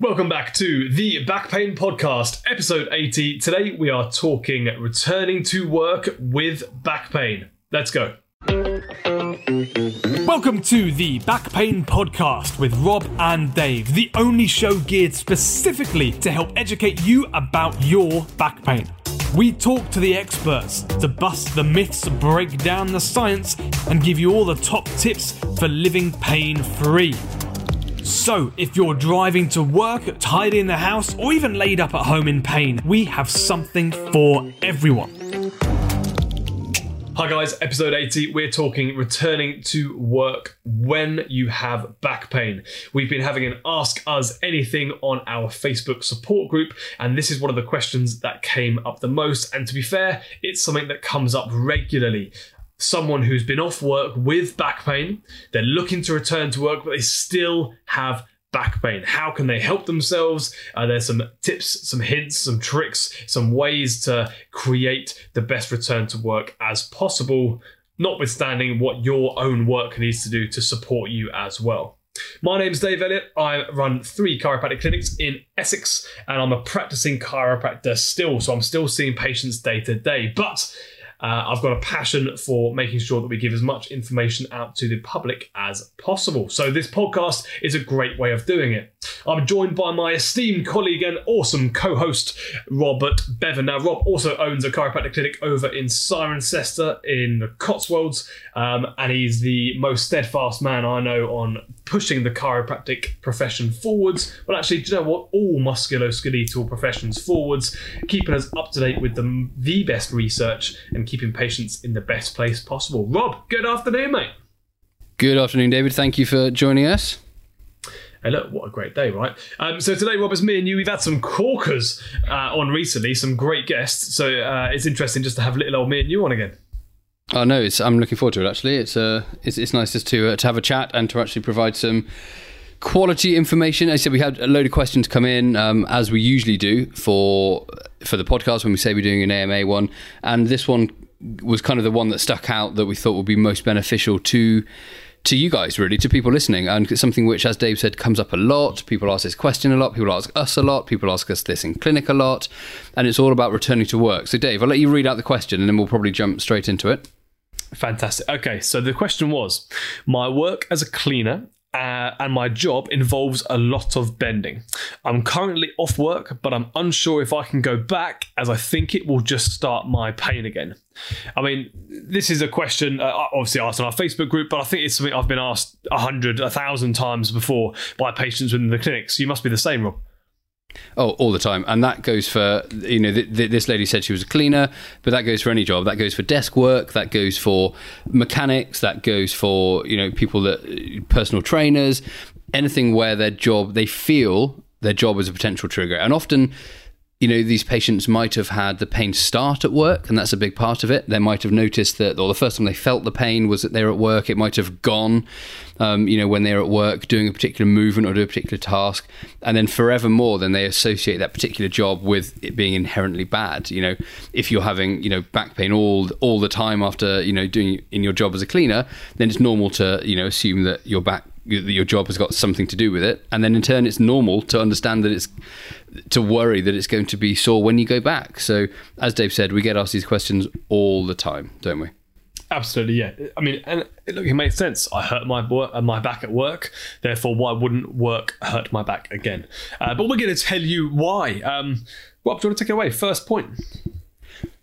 Welcome back to the Back Pain Podcast, episode 80. Today we are talking returning to work with back pain. Let's go. Welcome to the Back Pain Podcast with Rob and Dave, the only show geared specifically to help educate you about your back pain. We talk to the experts to bust the myths, break down the science, and give you all the top tips for living pain free. So, if you're driving to work, tidying the house, or even laid up at home in pain, we have something for everyone. Hi guys, episode 80. We're talking returning to work when you have back pain. We've been having an Ask Us Anything on our Facebook support group, and this is one of the questions that came up the most. And to be fair, it's something that comes up regularly someone who's been off work with back pain. They're looking to return to work, but they still have back pain. How can they help themselves? Uh, there's some tips, some hints, some tricks, some ways to create the best return to work as possible, notwithstanding what your own work needs to do to support you as well. My name's Dave Elliott. I run three chiropractic clinics in Essex, and I'm a practicing chiropractor still, so I'm still seeing patients day to day. But uh, I've got a passion for making sure that we give as much information out to the public as possible. So, this podcast is a great way of doing it. I'm joined by my esteemed colleague and awesome co host, Robert Bevan. Now, Rob also owns a chiropractic clinic over in Cirencester in the Cotswolds, um, and he's the most steadfast man I know on pushing the chiropractic profession forwards. But actually, do you know what? All musculoskeletal professions forwards, keeping us up to date with the, the best research and keeping patients in the best place possible. Rob, good afternoon, mate. Good afternoon, David. Thank you for joining us. Hey, look, what a great day, right? Um, so today, Rob, it's me and you. We've had some corkers uh, on recently, some great guests. So uh, it's interesting just to have little old me and you on again. Oh no, it's, I'm looking forward to it. Actually, it's uh, it's, it's nice just to uh, to have a chat and to actually provide some quality information. As I said, we had a load of questions come in um, as we usually do for for the podcast when we say we're doing an AMA one, and this one was kind of the one that stuck out that we thought would be most beneficial to to you guys, really, to people listening. And it's something which, as Dave said, comes up a lot. People ask this question a lot. People ask us a lot. People ask us this in clinic a lot. And it's all about returning to work. So, Dave, I'll let you read out the question and then we'll probably jump straight into it. Fantastic. Okay, so the question was My work as a cleaner uh, and my job involves a lot of bending. I'm currently off work, but I'm unsure if I can go back as I think it will just start my pain again. I mean, this is a question uh, obviously asked on our Facebook group, but I think it's something I've been asked a hundred, a thousand times before by patients within the clinics. So you must be the same, Rob. Oh, all the time, and that goes for you know. Th- th- this lady said she was a cleaner, but that goes for any job. That goes for desk work. That goes for mechanics. That goes for you know people that personal trainers. Anything where their job they feel their job is a potential trigger, and often you know, these patients might have had the pain start at work, and that's a big part of it. They might have noticed that, or the first time they felt the pain was that they're at work. It might have gone, um, you know, when they're at work doing a particular movement or do a particular task, and then forevermore, then they associate that particular job with it being inherently bad. You know, if you're having, you know, back pain all all the time after, you know, doing in your job as a cleaner, then it's normal to, you know, assume that your back your job has got something to do with it and then in turn it's normal to understand that it's to worry that it's going to be sore when you go back. So as dave said we get asked these questions all the time don't we? Absolutely yeah. I mean and look it makes sense. I hurt my work, uh, my back at work therefore why wouldn't work hurt my back again? Uh, but we're going to tell you why. Um rob do you want to take it away? First point.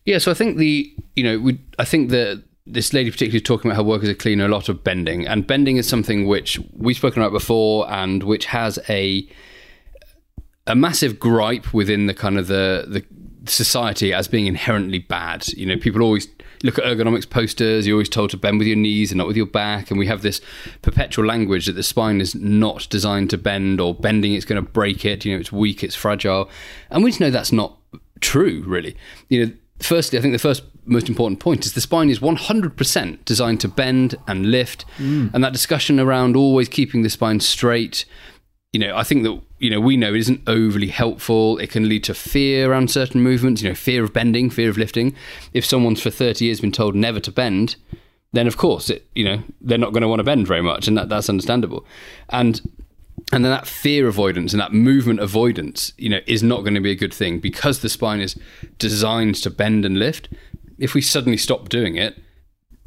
Yeah so i think the you know we i think that this lady particularly is talking about her work as a cleaner, a lot of bending, and bending is something which we've spoken about before, and which has a a massive gripe within the kind of the the society as being inherently bad. You know, people always look at ergonomics posters. You're always told to bend with your knees and not with your back, and we have this perpetual language that the spine is not designed to bend, or bending it's going to break it. You know, it's weak, it's fragile, and we just know that's not true. Really, you know firstly, I think the first most important point is the spine is 100% designed to bend and lift. Mm. And that discussion around always keeping the spine straight, you know, I think that, you know, we know it isn't overly helpful. It can lead to fear around certain movements, you know, fear of bending, fear of lifting. If someone's for 30 years been told never to bend, then of course, it, you know, they're not going to want to bend very much. And that, that's understandable. And and then that fear avoidance and that movement avoidance, you know, is not going to be a good thing because the spine is designed to bend and lift. If we suddenly stop doing it,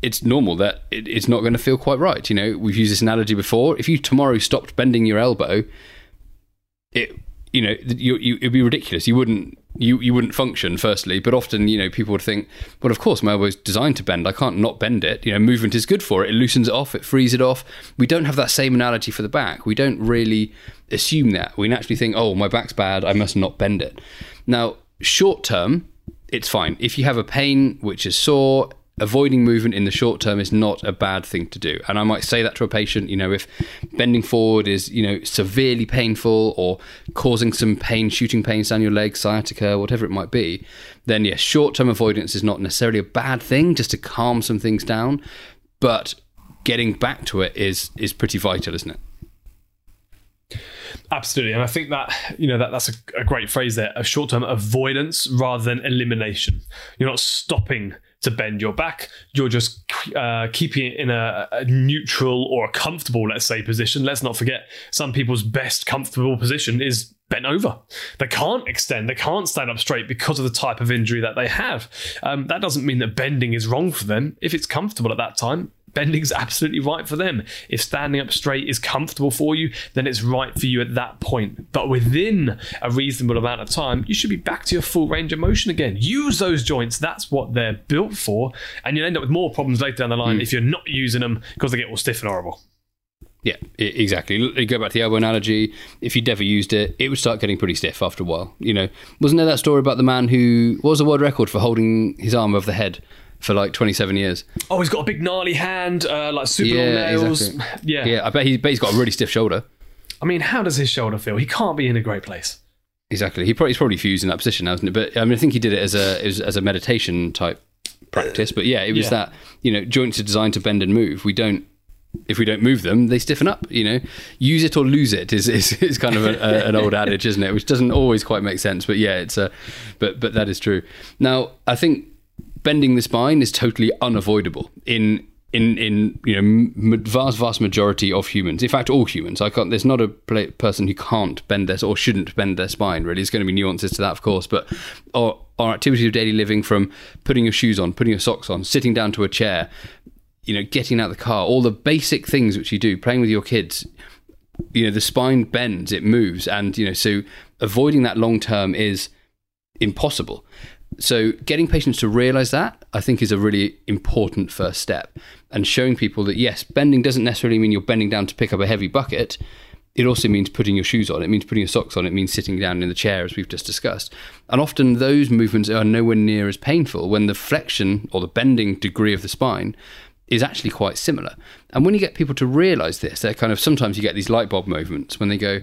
it's normal that it, it's not going to feel quite right. You know, we've used this analogy before. If you tomorrow stopped bending your elbow, it you know you, you, it'd be ridiculous. You wouldn't you you wouldn't function firstly, but often you know people would think, well, of course my elbow is designed to bend. I can't not bend it. You know, movement is good for it. It loosens it off. It frees it off. We don't have that same analogy for the back. We don't really assume that. We naturally think, oh, my back's bad. I must not bend it. Now, short term, it's fine. If you have a pain which is sore, avoiding movement in the short term is not a bad thing to do. And I might say that to a patient, you know, if bending forward is, you know, severely painful or causing some pain, shooting pains down your leg, sciatica, whatever it might be, then yes, short term avoidance is not necessarily a bad thing just to calm some things down. But getting back to it is is pretty vital, isn't it? Absolutely, and I think that you know that that's a, a great phrase there: a short-term avoidance rather than elimination. You're not stopping to bend your back. You're just uh, keeping it in a, a, neutral or a comfortable, let's say, position. Let's not forget some people's best comfortable position is bent over. They can't extend, they can't stand up straight because of the type of injury that they have. Um, that doesn't mean that bending is wrong for them. If it's comfortable at that time, bending's absolutely right for them. If standing up straight is comfortable for you, then it's right for you at that point. But within a reasonable amount of time, you should be back to your full range of motion again. Use those joints. That's what they're built for. And you'll end up with more problems later down the line mm. if you're not using them because they get all stiff and horrible. Yeah, exactly. You go back to the elbow analogy. If you'd never used it, it would start getting pretty stiff after a while. You know, wasn't there that story about the man who what was the world record for holding his arm over the head for like 27 years. Oh, he's got a big gnarly hand, uh, like super yeah, long nails. Exactly. Yeah, yeah. I bet, he, bet he's got a really stiff shoulder. I mean, how does his shoulder feel? He can't be in a great place. Exactly. He probably, he's probably fused in that position now, isn't it? But I mean, I think he did it as a as a meditation type practice. But yeah, it was yeah. that you know joints are designed to bend and move. We don't if we don't move them, they stiffen up. You know, use it or lose it is is, is kind of a, a, an old adage, isn't it? Which doesn't always quite make sense, but yeah, it's a, but but that is true. Now, I think bending the spine is totally unavoidable in in in you know vast vast majority of humans. In fact, all humans. I can't. There's not a person who can't bend their or shouldn't bend their spine. Really, there's going to be nuances to that, of course. But our our activities of daily living, from putting your shoes on, putting your socks on, sitting down to a chair, you know, getting out of the car, all the basic things which you do, playing with your kids. You know, the spine bends, it moves, and you know, so avoiding that long term is impossible. So, getting patients to realize that, I think, is a really important first step. And showing people that, yes, bending doesn't necessarily mean you're bending down to pick up a heavy bucket. It also means putting your shoes on. It means putting your socks on. It means sitting down in the chair, as we've just discussed. And often those movements are nowhere near as painful when the flexion or the bending degree of the spine is actually quite similar. And when you get people to realize this, they're kind of sometimes you get these light bulb moments when they go,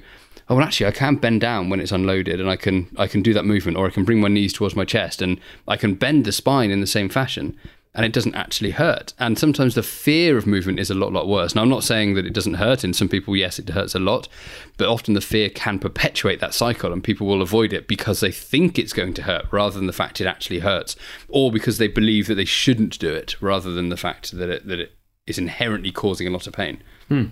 oh, well, actually, I can bend down when it's unloaded, and I can I can do that movement, or I can bring my knees towards my chest, and I can bend the spine in the same fashion, and it doesn't actually hurt. And sometimes the fear of movement is a lot lot worse. Now, I'm not saying that it doesn't hurt. In some people, yes, it hurts a lot, but often the fear can perpetuate that cycle, and people will avoid it because they think it's going to hurt, rather than the fact it actually hurts, or because they believe that they shouldn't do it, rather than the fact that it that it is inherently causing a lot of pain. Hmm.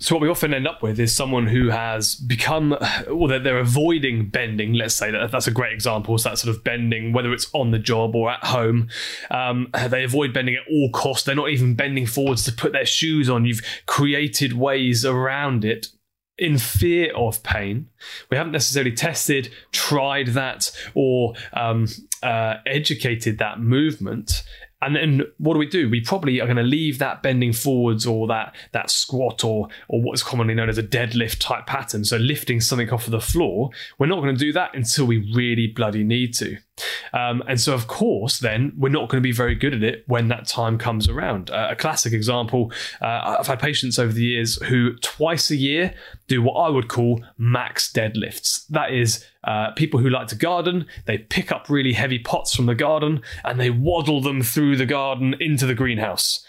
So what we often end up with is someone who has become, well, they're, they're avoiding bending. Let's say that that's a great example. So that sort of bending, whether it's on the job or at home, um, they avoid bending at all costs. They're not even bending forwards to put their shoes on. You've created ways around it in fear of pain. We haven't necessarily tested, tried that, or um, uh, educated that movement. And then what do we do? We probably are going to leave that bending forwards or that that squat or or what's commonly known as a deadlift type pattern. So lifting something off of the floor. We're not going to do that until we really bloody need to. Um, and so, of course, then we're not going to be very good at it when that time comes around. Uh, a classic example uh, I've had patients over the years who twice a year do what I would call max deadlifts. That is, uh, people who like to garden, they pick up really heavy pots from the garden and they waddle them through the garden into the greenhouse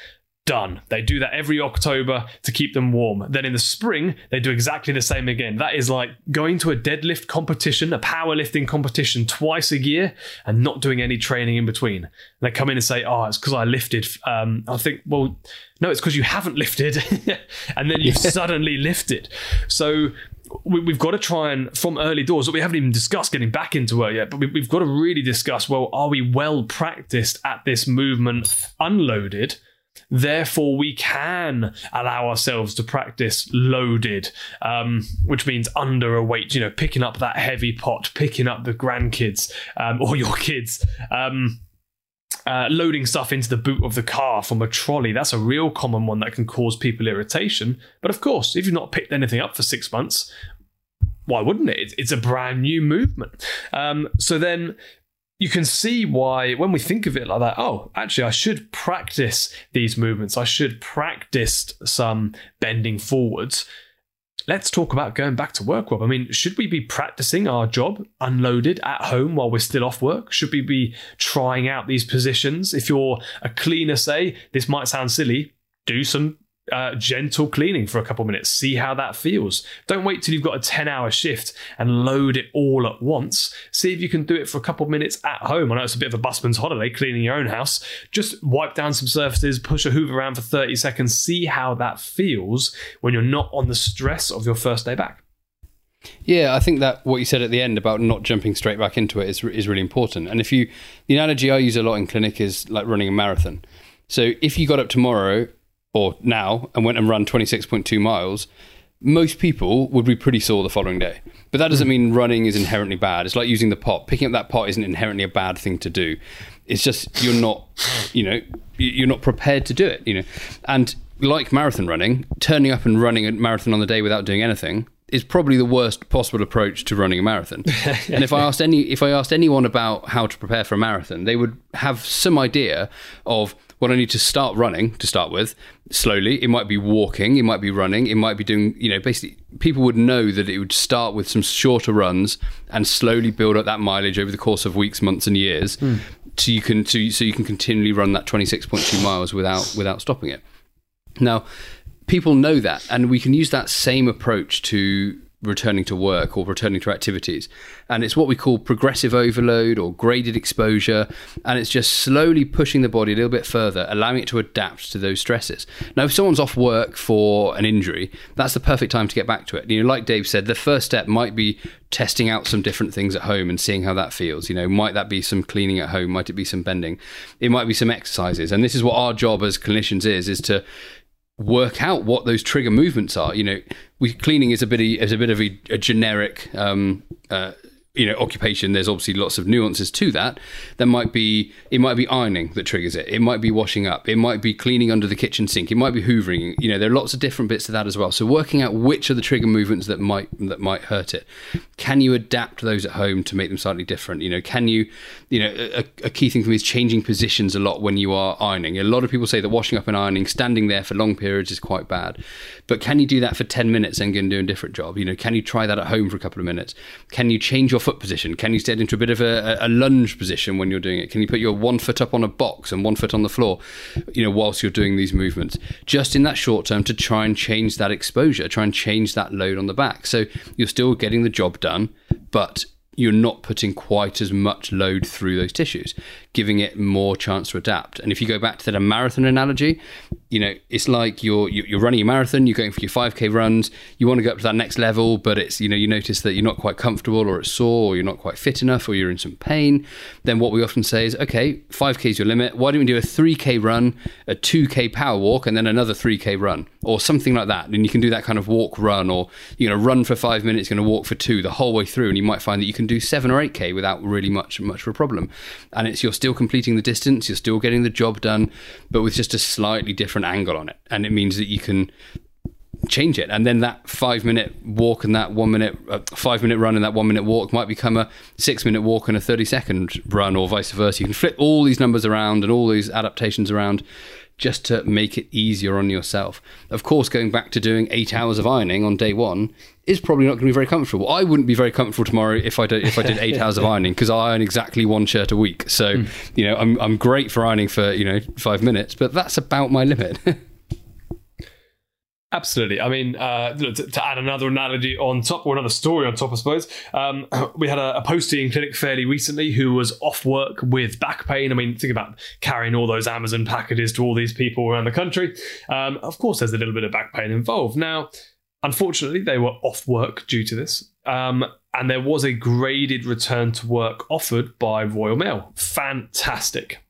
Done. They do that every October to keep them warm. Then in the spring, they do exactly the same again. That is like going to a deadlift competition, a powerlifting competition twice a year and not doing any training in between. And they come in and say, Oh, it's because I lifted. Um, I think, well, no, it's because you haven't lifted. and then you suddenly lifted. So we, have got to try and from early doors we haven't even discussed getting back into it yet but we, have got to really discuss well are we well practiced at this movement unloaded Therefore, we can allow ourselves to practice loaded, um, which means under a weight, you know, picking up that heavy pot, picking up the grandkids um, or your kids. Um, uh, loading stuff into the boot of the car from a trolley. That's a real common one that can cause people irritation. But of course, if you've not picked anything up for six months, why wouldn't it? It's a brand new movement. Um, so then you can see why when we think of it like that oh actually i should practice these movements. I should practice some bending forwards. Let's talk about going back to work rob. I mean should we be practicing our job unloaded at home while we're still off work? Should we be trying out these positions? If you're a cleaner say this might sound silly do some uh, gentle cleaning for a couple minutes. See how that feels. Don't wait till you've got a 10 hour shift and load it all at once. See if you can do it for a couple minutes at home. I know it's a bit of a busman's holiday cleaning your own house. Just wipe down some surfaces, push a hoover around for 30 seconds. See how that feels when you're not on the stress of your first day back. Yeah, I think that what you said at the end about not jumping straight back into it is is really important. And if you, the analogy I use a lot in clinic is like running a marathon. So if you got up tomorrow or now and went and run 26.2 miles, most people would be pretty sore the following day. But that doesn't hmm. mean running is inherently bad. It's like using the pot. Picking up that pot isn't inherently a bad thing to do. It's just you're not, you know, you're not prepared to do it, you know. And like marathon running, turning up and running a marathon on the day without doing anything is probably the worst possible approach to running a marathon. and if I asked any if I asked anyone about how to prepare for a marathon, they would have some idea of what I need to start running to start with slowly. It might be walking, it might be running, it might be doing, you know, basically people would know that it would start with some shorter runs and slowly build up that mileage over the course of weeks, months and years. Mm. So you can so, so you can continually run that 26.2 miles without without stopping it. Now, people know that and we can use that same approach to returning to work or returning to activities. And it's what we call progressive overload or graded exposure. And it's just slowly pushing the body a little bit further, allowing it to adapt to those stresses. Now, if someone's off work for an injury, that's the perfect time to get back to it. You know, like Dave said, the first step might be testing out some different things at home and seeing how that feels. You know, might that be some cleaning at home? Might it be some bending? It might be some exercises. And this is what our job as clinicians is, is to work out what those trigger movements are. You know, we, cleaning is a bit of, is a bit of a, a generic um, uh, you know occupation there's obviously lots of nuances to that. There might be it might be ironing that triggers it. It might be washing up. It might be cleaning under the kitchen sink. It might be hoovering. You know there are lots of different bits to that as well. So working out which are the trigger movements that might that might hurt it. Can you adapt those at home to make them slightly different? You know can you you know a, a key thing for me is changing positions a lot when you are ironing. A lot of people say that washing up and ironing standing there for long periods is quite bad. But can you do that for 10 minutes and go and do a different job? You know can you try that at home for a couple of minutes? Can you change your foot position? Can you get into a bit of a, a, lunge position when you're doing it? Can you put your one foot up on a box and one foot on the floor, you know, whilst you're doing these movements? Just in that short term to try and change that exposure, try and change that load on the back. So you're still getting the job done, but you're not putting quite as much load through those tissues, giving it more chance to adapt. And if you go back to that marathon analogy, you know, it's like you're you're running a marathon, you're going for your 5k runs, you want to go up to that next level, but it's you know you notice that you're not quite comfortable, or it's sore, or you're not quite fit enough, or you're in some pain. Then what we often say is, okay, 5k is your limit. Why don't we do a 3k run, a 2k power walk, and then another 3k run, or something like that? And you can do that kind of walk run, or you know, run for five minutes, going to walk for two the whole way through, and you might find that you can do seven or 8k without really much much of a problem. And it's you're still completing the distance, you're still getting the job done, but with just a slightly different angle on it. And it means that you can change it. And then that five minute walk and that one minute, uh, five minute run and that one minute walk might become a six minute walk and a 30 second run or vice versa. You can flip all these numbers around and all these adaptations around just to make it easier on yourself. Of course, going back to doing eight hours of ironing on day one is probably not going to be very comfortable. I wouldn't be very comfortable tomorrow if I did if I did eight hours of ironing because I iron exactly one shirt a week. So mm. you know I'm I'm great for ironing for you know five minutes, but that's about my limit. Absolutely. I mean, uh, to, to, add another analogy on top, or another story on top, I suppose, um, we had a, a clinic fairly recently who was off work with back pain. I mean, think about carrying all those Amazon packages to all these people around the country. Um, of course, there's a little bit of back pain involved. Now, unfortunately, they were off work due to this. Um, and there was a graded return to work offered by Royal Mail. Fantastic.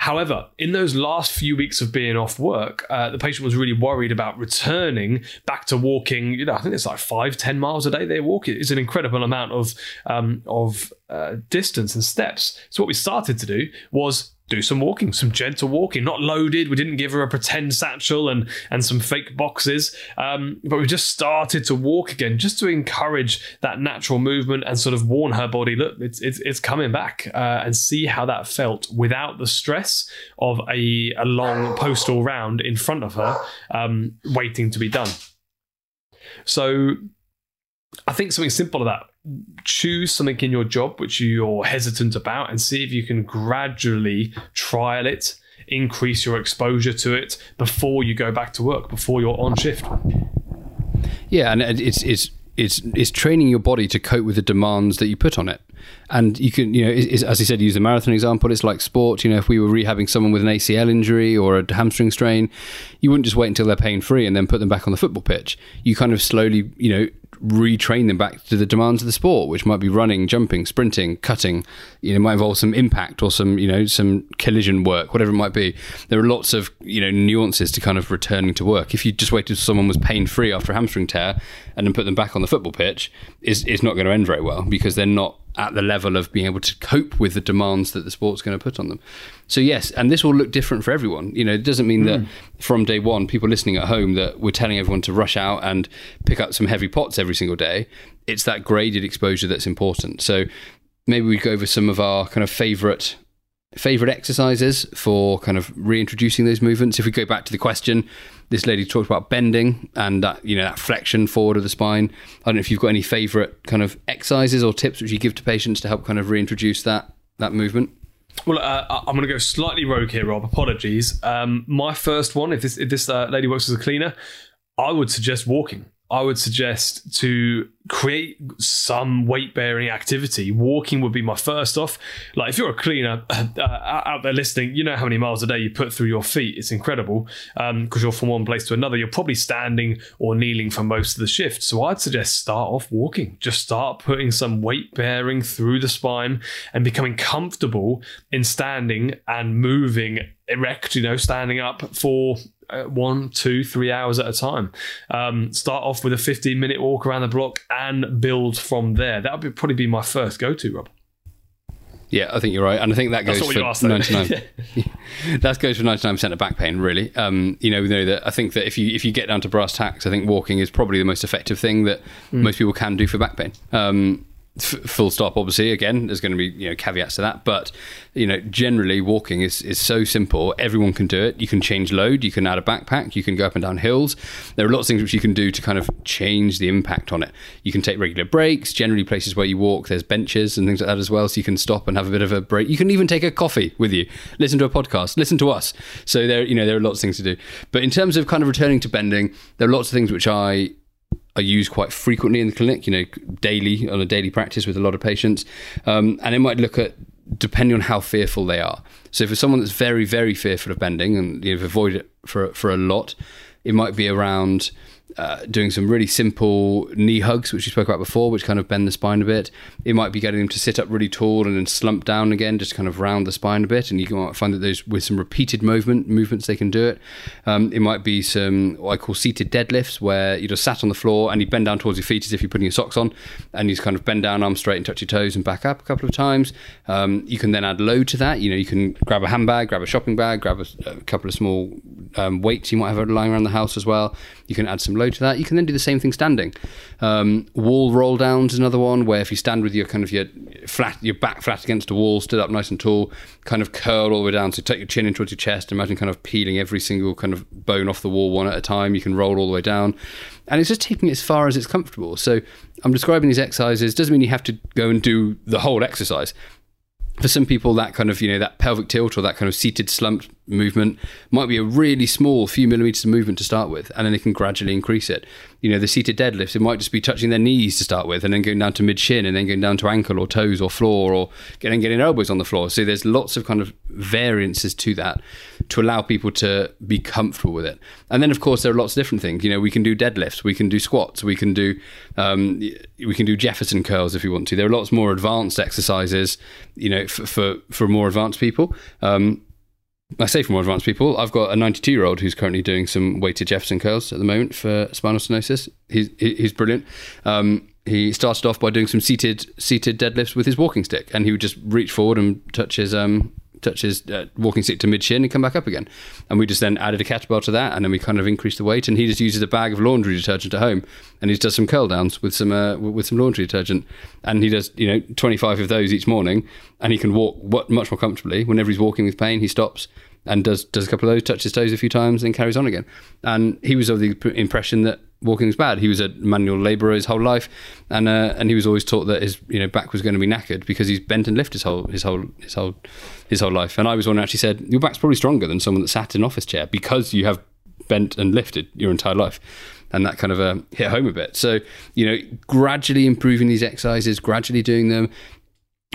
However, in those last few weeks of being off work, uh, the patient was really worried about returning back to walking. You know, I think it's like five, ten miles a day they walk. It's an incredible amount of um, of uh, distance and steps. So what we started to do was do some walking, some gentle walking, not loaded. We didn't give her a pretend satchel and and some fake boxes, um, but we just started to walk again, just to encourage that natural movement and sort of warn her body, look, it's it's, it's coming back, uh, and see how that felt without the stress of a, a long postal round in front of her, um, waiting to be done. So I think something simple of that choose something in your job which you're hesitant about and see if you can gradually trial it increase your exposure to it before you go back to work before you're on shift. Yeah and it's it's it's it's training your body to cope with the demands that you put on it and you can you know as I said use a marathon example it's like sport you know if we were rehabbing someone with an ACL injury or a hamstring strain you wouldn't just wait until they're pain free and then put them back on the football pitch you kind of slowly you know retrain them back to the demands of the sport, which might be running, jumping, sprinting, cutting. You know, might involve some impact or some you know some collision work, whatever it might be. There are lots of you know nuances to kind of returning to work. If you just waited till someone was pain free after a hamstring tear and then put them back on the football pitch, is is not going to end very well because they're not at the level of being able to cope with the demands that the sport's going to put on them. So yes, and this will look different for everyone. You know, it doesn't mean mm. that hmm. from day one, people listening at home that we're telling everyone to rush out and pick up some heavy pots every single day. It's that graded exposure that's important. So maybe we go over some of our kind of favorite favorite exercises for kind of reintroducing those movements. If we go back to the question, this lady talked about bending and that you know that flexion forward of the spine. I don't know if you've got any favorite kind of exercises or tips which you give to patients to help kind of reintroduce that that movement. Well, uh, I'm going to go slightly rogue here, Rob. Apologies. Um, my first one, if this if this uh, lady works as a cleaner, I would suggest walking. I would suggest to create some weight bearing activity. Walking would be my first off. Like if you're a cleaner uh, out there listening, you know how many miles a day you put through your feet. It's incredible because um, you're from one place to another. You're probably standing or kneeling for most of the shift. So I'd suggest start off walking. Just start putting some weight bearing through the spine and becoming comfortable in standing and moving erect. You know, standing up for one, two, three hours at a time. Um, start off with a 15 minute walk around the block and build from there. That would probably be my first go to, Rob. Yeah, I think you're right, and I think that goes for ninety nine. that goes for ninety nine percent of back pain, really. Um, you know, you know that I think that if you if you get down to brass tacks, I think walking is probably the most effective thing that mm. most people can do for back pain. Um, f- full stop. Obviously, again, there's going to be you know caveats to that, but you know, generally walking is is so simple. Everyone can do it. You can change load. You can add a backpack. You can go up and down hills. There are lots of things which you can do to kind of change the impact on it. You can take regular breaks. Generally, places where you walk, there's benches and things like that as well, so you can stop and have a bit of a break. You can even take a coffee with you, listen to a podcast, listen to us. So there, you know, there are lots of things to do. But in terms of kind of returning to bending, there are lots of things which I are used quite frequently in the clinic, you know, daily on a daily practice with a lot of patients. Um, and it might look at depending on how fearful they are. So for someone that's very, very fearful of bending and you know, avoid it for for a lot, it might be around uh, doing some really simple knee hugs, which we spoke about before, which kind of bend the spine a bit. It might be getting them to sit up really tall and then slump down again, just kind of round the spine a bit. And you might find that those with some repeated movement movements they can do it. Um, it might be some what I call seated deadlifts, where you just sat on the floor and you bend down towards your feet as if you're putting your socks on, and you just kind of bend down, arms straight, and touch your toes and back up a couple of times. Um, you can then add load to that. You know, you can grab a handbag, grab a shopping bag, grab a, a couple of small um, weights you might have lying around the house as well. You can add some to that. You can then do the same thing standing. Um, wall roll downs is another one where if you stand with your kind of your flat, your back flat against a wall, stood up nice and tall, kind of curl all the way down. So take your chin in towards your chest. Imagine kind of peeling every single kind of bone off the wall one at a time. You can roll all the way down, and it's just taking it as far as it's comfortable. So I'm describing these exercises. Doesn't mean you have to go and do the whole exercise for some people, that kind of, you know, that pelvic tilt or that kind of seated slump movement might be a really small few millimeters of movement to start with, and then they can gradually increase it. You know, the seated deadlifts, it might just be touching their knees to start with, and then going down to mid shin, and then going down to ankle or toes or floor, or getting getting elbows on the floor. So there's lots of kind of variances to that to allow people to be comfortable with it. And then, of course, there are lots of different things. You know, we can do deadlifts, we can do squats, we can do um, we can do Jefferson curls if you want to. There are lots more advanced exercises. You know, for for, for more advanced people. Um, I say for more advanced people, I've got a 92 year old who's currently doing some weighted Jefferson curls at the moment for spinal stenosis. He's he's brilliant. Um, he started off by doing some seated seated deadlifts with his walking stick, and he would just reach forward and touch his um, touch his uh, walking stick to mid shin and come back up again. And we just then added a kettlebell to that, and then we kind of increased the weight. And he just uses a bag of laundry detergent at home, and he does some curl downs with some uh, with some laundry detergent, and he does you know 25 of those each morning, and he can walk much more comfortably. Whenever he's walking with pain, he stops and does does a couple of those, touches toes a few times, and carries on again. And he was of the impression that walking was bad. He was a manual labourer his whole life, and uh, and he was always taught that his you know back was going to be knackered because he's bent and lifted his whole his whole his whole his whole life. And I was one who actually said your back's probably stronger than someone that sat in an office chair because you have bent and lifted your entire life. And that kind of uh, hit home a bit. So, you know, gradually improving these exercises, gradually doing them,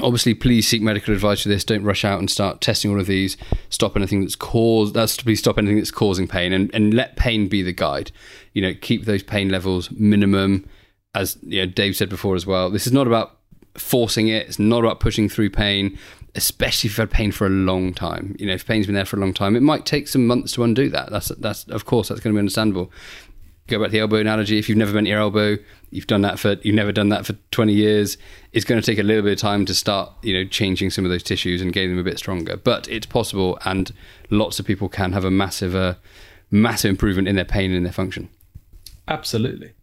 obviously please seek medical advice for this. Don't rush out and start testing all of these. Stop anything that's caused that's please stop anything that's causing pain and, and let pain be the guide. You know keep those pain levels minimum. As you know dave said before as well this is not about forcing it. It's not about pushing through pain especially if you've had pain for a long time. You know if pain's been there for a long time it might take some months to undo that. That's that's of course that's going to be understandable. Go back to the elbow analogy. If you've never bent your elbow, you've done that for you've never done that for 20 years. It's going to take a little bit of time to start, you know, changing some of those tissues and getting them a bit stronger. But it's possible, and lots of people can have a massive, uh, massive improvement in their pain and in their function. Absolutely.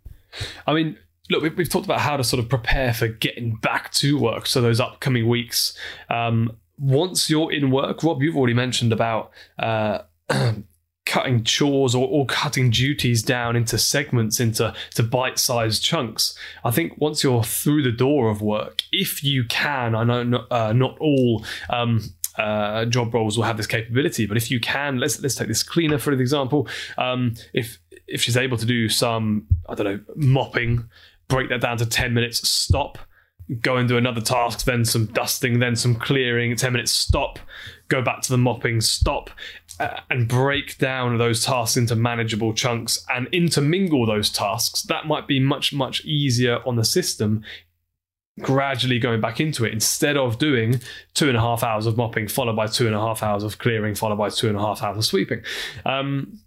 I mean, look, we've, we've, talked about how to sort of prepare for getting back to work. So those upcoming weeks. Um, once you're in work, Rob, you've already mentioned about. Uh, cutting chores or, or, cutting duties down into segments into to bite-sized chunks. I think once you're through the door of work if you can i know not, uh, not all um, uh, job roles will have this capability but if you can let's let's take this cleaner for an example. Um, if if she's able to do some i don't know mopping break that down to 10 minutes stop go and do another task, then some dusting, then some clearing, 10 minutes stop, go back to the mopping, stop, and break down those tasks into manageable chunks and intermingle those tasks. That might be much, much easier on the system. Gradually going back into it instead of doing two and a half hours of mopping, followed by two and a half hours of clearing, followed by two and a half hours of sweeping. Um,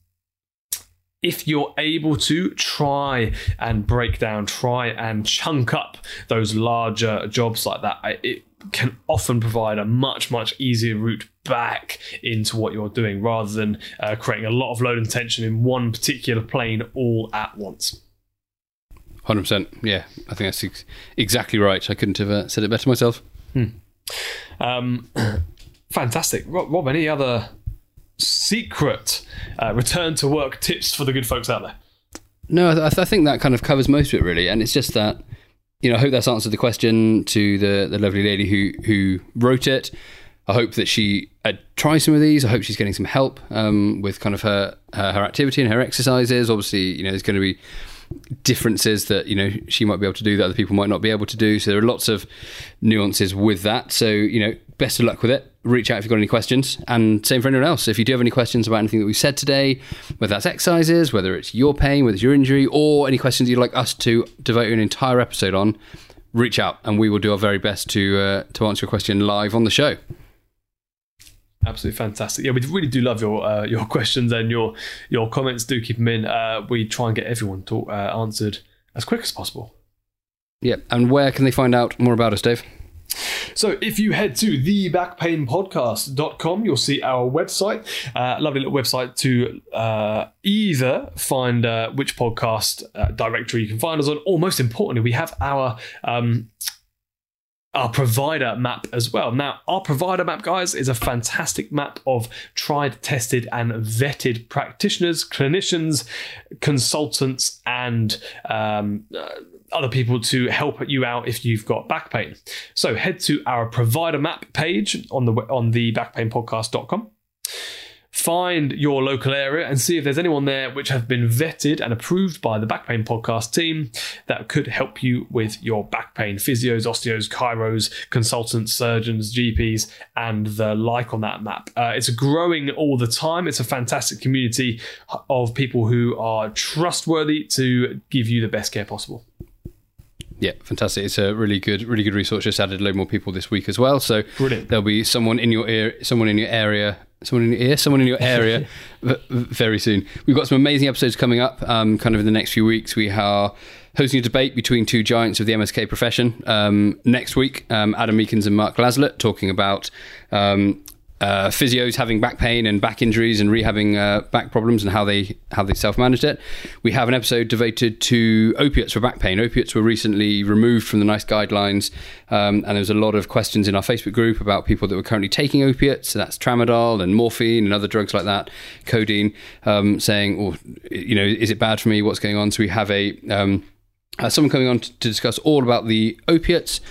if you're able to try and break down, try and chunk up those larger jobs like that, it can often provide a much, much easier route back into what you're doing rather than uh, creating a lot of load and tension in one particular plane all at once. 100%. Yeah, I think that's ex- exactly right. I couldn't have uh, said it better myself. Hmm. Um, fantastic. Rob, Rob, any other secret uh, return to work tips for the good folks out there? No, I, th- I, think that kind of covers most of it, really. And it's just that, you know, I hope that's answered the question to the, the lovely lady who, who wrote it. I hope that she uh, tries some of these. I hope she's getting some help um, with kind of her, her, her activity and her exercises. Obviously, you know, there's going to be differences that you know she might be able to do that other people might not be able to do. So there are lots of nuances with that. So you know, best of luck with it. Reach out if you've got any questions, and same for anyone else. If you do have any questions about anything that we've said today, whether that's exercises, whether it's your pain, whether it's your injury, or any questions you'd like us to devote an entire episode on, reach out, and we will do our very best to uh, to answer your question live on the show. Absolutely fantastic. Yeah, we really do love your uh, your questions and your your comments. Do keep them in. Uh, we try and get everyone uh, answered as quick as possible. Yeah, and where can they find out more about us, Dave? So if you head to thebackpainpodcast.com, you'll see our website. Uh, lovely little website to uh, either find uh, which podcast uh, directory you can find us on, or most importantly, we have our um, our provider map as well. Now, our provider map, guys, is a fantastic map of tried, tested, and vetted practitioners, clinicians, consultants, and um, uh, other people to help you out if you've got back pain. So head to our provider map page on the on the backpainpodcast.com find your local area and see if there's anyone there which have been vetted and approved by the back pain podcast team that could help you with your back pain. Physios osteos chiros consultants surgeons gps and the like on that map. Uh, it's growing all the time. It's a fantastic community of people who are trustworthy to give you the best care possible yeah, fantastic. It's a really good, really good resource. Just added a load more people this week as well. So Brilliant. there'll be someone in your ear, someone in your area, someone in your ear, someone in your area very soon. We've got some amazing episodes coming up. Um, kind of in the next few weeks, we are hosting a debate between two giants of the MSK profession. Um, next week, um, Adam Meakins and Mark Laslett talking about um, uh, physios having back pain and back injuries and rehabbing uh, back problems and how they how they self managed it. We have an episode devoted to opiates for back pain. Opiates were recently removed from the NICE guidelines, um, and there was a lot of questions in our Facebook group about people that were currently taking opiates. So that's tramadol and morphine and other drugs like that, codeine, um, saying, "Or you know, is it bad for me? What's going on?" So we have a um, uh, someone coming on to discuss all about the opiates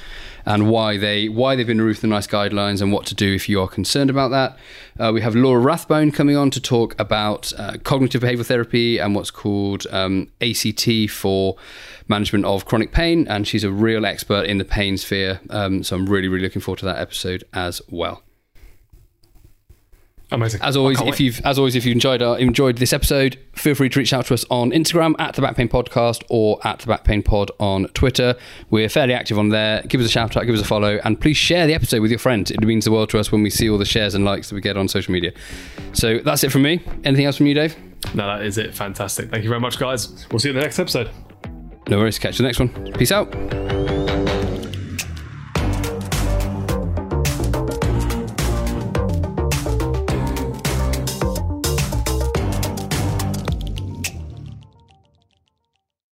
and why they why they've been removed from the NICE guidelines and what to do if you are concerned about that. Uh, we have Laura Rathbone coming on to talk about uh, cognitive behavioral therapy and what's called um, ACT for management of chronic pain, and she's a real expert in the pain sphere. Um, so I'm really really looking forward to that episode as well. Amazing. As always, if you've as always if you enjoyed our, enjoyed this episode, feel free to reach out to us on Instagram at the Back Pain Podcast or at the Back Pain Pod on Twitter. We're fairly active on there. Give us a shout out, give us a follow, and please share the episode with your friends. It means the world to us when we see all the shares and likes that we get on social media. So that's it from me. Anything else from you, Dave? No, that is it. Fantastic. Thank you very much, guys. We'll see you in the next episode. No worries. Catch you the next one. Peace out.